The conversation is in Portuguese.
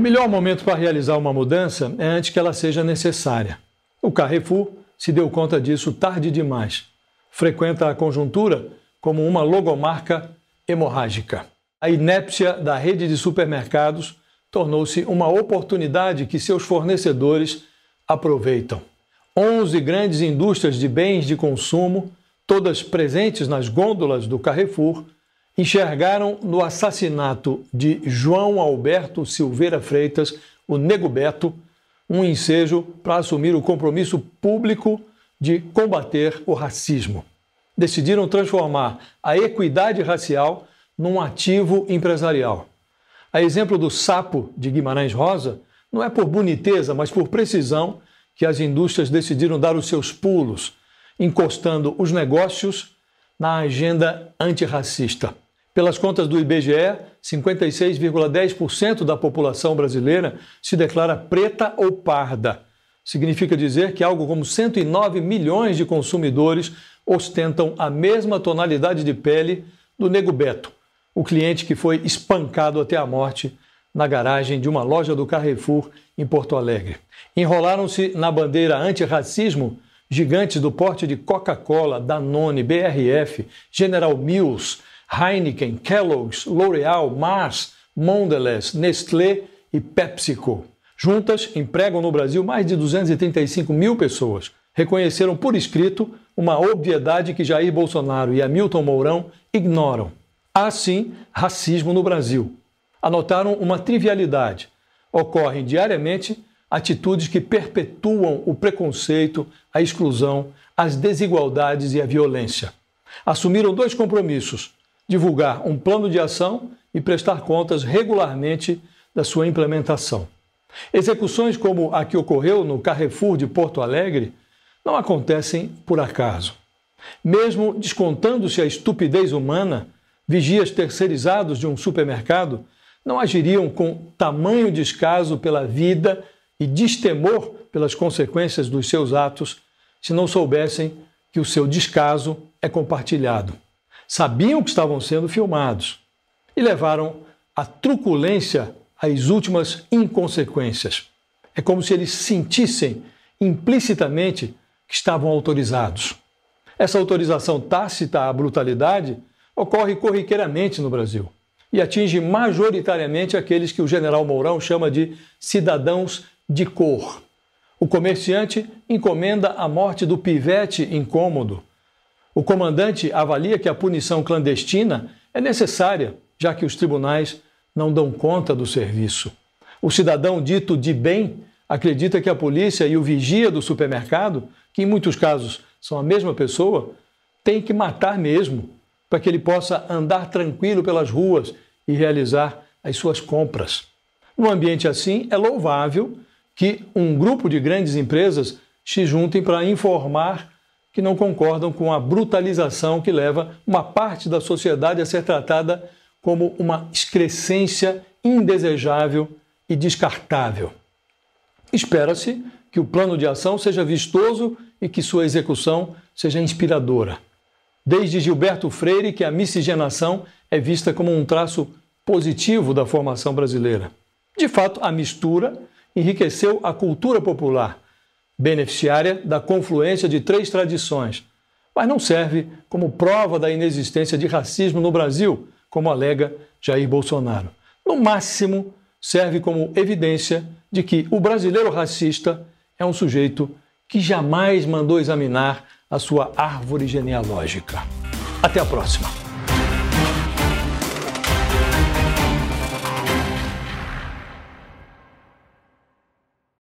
melhor momento para realizar uma mudança é antes que ela seja necessária. O Carrefour se deu conta disso tarde demais. Frequenta a conjuntura como uma logomarca hemorrágica. A inépcia da rede de supermercados tornou-se uma oportunidade que seus fornecedores aproveitam. 11 grandes indústrias de bens de consumo, todas presentes nas gôndolas do Carrefour, enxergaram no assassinato de João Alberto Silveira Freitas, o Nego Beto, um ensejo para assumir o compromisso público de combater o racismo. Decidiram transformar a equidade racial num ativo empresarial. A exemplo do sapo de Guimarães Rosa, não é por boniteza, mas por precisão que as indústrias decidiram dar os seus pulos, encostando os negócios na agenda antirracista. Pelas contas do IBGE, 56,10% da população brasileira se declara preta ou parda. Significa dizer que algo como 109 milhões de consumidores ostentam a mesma tonalidade de pele do Nego Beto, o cliente que foi espancado até a morte na garagem de uma loja do Carrefour em Porto Alegre. Enrolaram-se na bandeira antirracismo gigantes do porte de Coca-Cola, Danone, BRF, General Mills, Heineken, Kellogg's, L'Oréal, Mars, Mondelez, Nestlé e PepsiCo. Juntas, empregam no Brasil mais de 235 mil pessoas. Reconheceram por escrito uma obviedade que Jair Bolsonaro e Hamilton Mourão ignoram. Há sim racismo no Brasil. Anotaram uma trivialidade. Ocorrem diariamente atitudes que perpetuam o preconceito, a exclusão, as desigualdades e a violência. Assumiram dois compromissos: divulgar um plano de ação e prestar contas regularmente da sua implementação. Execuções como a que ocorreu no Carrefour de Porto Alegre não acontecem por acaso. Mesmo descontando-se a estupidez humana, vigias terceirizados de um supermercado não agiriam com tamanho descaso pela vida e destemor pelas consequências dos seus atos se não soubessem que o seu descaso é compartilhado sabiam que estavam sendo filmados e levaram a truculência às últimas inconsequências. É como se eles sentissem implicitamente que estavam autorizados. Essa autorização tácita à brutalidade ocorre corriqueiramente no Brasil e atinge majoritariamente aqueles que o general Mourão chama de cidadãos de cor. O comerciante encomenda a morte do pivete incômodo o comandante avalia que a punição clandestina é necessária, já que os tribunais não dão conta do serviço. O cidadão dito de bem acredita que a polícia e o vigia do supermercado, que em muitos casos são a mesma pessoa, tem que matar mesmo, para que ele possa andar tranquilo pelas ruas e realizar as suas compras. Num ambiente assim, é louvável que um grupo de grandes empresas se juntem para informar que não concordam com a brutalização que leva uma parte da sociedade a ser tratada como uma excrescência indesejável e descartável. Espera-se que o plano de ação seja vistoso e que sua execução seja inspiradora. Desde Gilberto Freire que a miscigenação é vista como um traço positivo da formação brasileira. De fato, a mistura enriqueceu a cultura popular, beneficiária da confluência de três tradições, mas não serve como prova da inexistência de racismo no Brasil, como alega Jair Bolsonaro. No máximo, serve como evidência de que o brasileiro racista é um sujeito que jamais mandou examinar a sua árvore genealógica. Até a próxima!